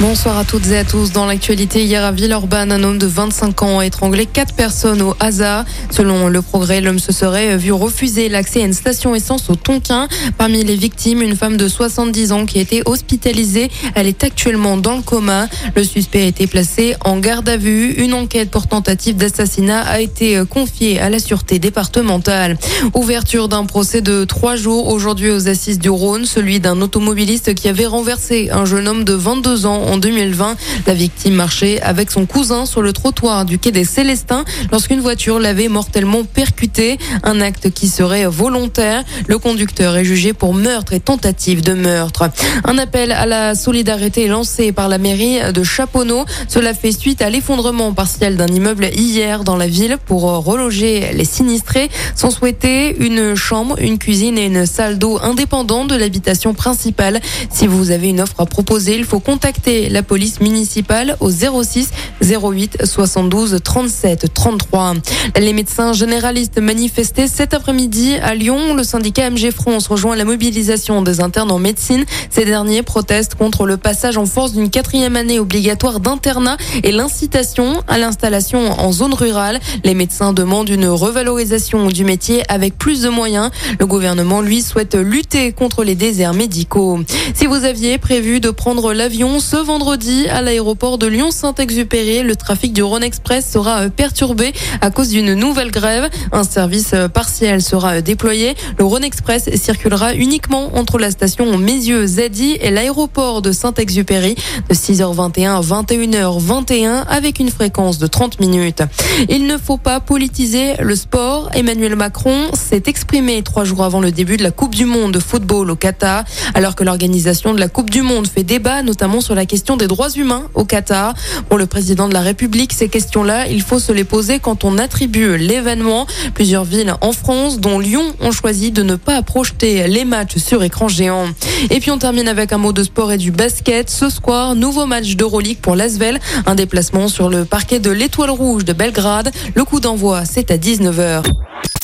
Bonsoir à toutes et à tous. Dans l'actualité, hier à Villeurbanne, un homme de 25 ans a étranglé quatre personnes au hasard. Selon le progrès, l'homme se serait vu refuser l'accès à une station essence au Tonkin. Parmi les victimes, une femme de 70 ans qui a été hospitalisée. Elle est actuellement dans le coma. Le suspect a été placé en garde à vue. Une enquête pour tentative d'assassinat a été confiée à la sûreté départementale. Ouverture d'un procès de trois jours aujourd'hui aux assises du Rhône, celui d'un automobiliste qui avait renversé un jeune homme de 22 ans en 2020. La victime marchait avec son cousin sur le trottoir du quai des Célestins lorsqu'une voiture l'avait mortellement percuté. Un acte qui serait volontaire. Le conducteur est jugé pour meurtre et tentative de meurtre. Un appel à la solidarité est lancé par la mairie de Chaponneau. Cela fait suite à l'effondrement partiel d'un immeuble hier dans la ville pour reloger les sinistrés sans souhaiter une chambre, une cuisine et une salle d'eau indépendante de l'habitation principale. Si vous avez une offre à proposer, il faut contacter la police municipale au 06 08 72 37 33. Les médecins généralistes manifestaient cet après-midi à Lyon. Le syndicat MG France rejoint la mobilisation des internes en médecine. Ces derniers protestent contre le passage en force d'une quatrième année obligatoire d'internat et l'incitation à l'installation en zone rurale. Les médecins demandent une revalorisation du métier avec plus de moyens. Le gouvernement, lui, souhaite lutter contre les déserts médicaux. Si vous aviez prévu de prendre l'avion ce vendredi à l'aéroport de Lyon-Saint-Exupéry. Le trafic du Rhône Express sera euh, perturbé à cause d'une nouvelle grève. Un service euh, partiel sera euh, déployé. Le Rhône Express circulera uniquement entre la station Mézieux Zadi et l'aéroport de Saint-Exupéry de 6h21 à 21h21 avec une fréquence de 30 minutes. Il ne faut pas politiser le sport. Emmanuel Macron s'est exprimé trois jours avant le début de la Coupe du Monde de football au Qatar, alors que l'organisation de la Coupe du Monde fait débat, notamment sur la question des droits humains au Qatar. Pour le président de la République, ces questions-là, il faut se les poser quand on attribue l'événement. Plusieurs villes en France, dont Lyon, ont choisi de ne pas projeter les matchs sur écran géant. Et puis on termine avec un mot de sport et du basket. Ce soir, nouveau match d'Euroleague pour l'Asvel. Un déplacement sur le parquet de l'Étoile Rouge de Belgrade. Le coup d'envoi, c'est à 19h.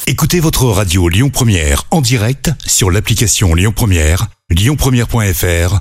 Écoutez votre radio Lyon Première en direct sur l'application Lyon Première, lyonpremière.fr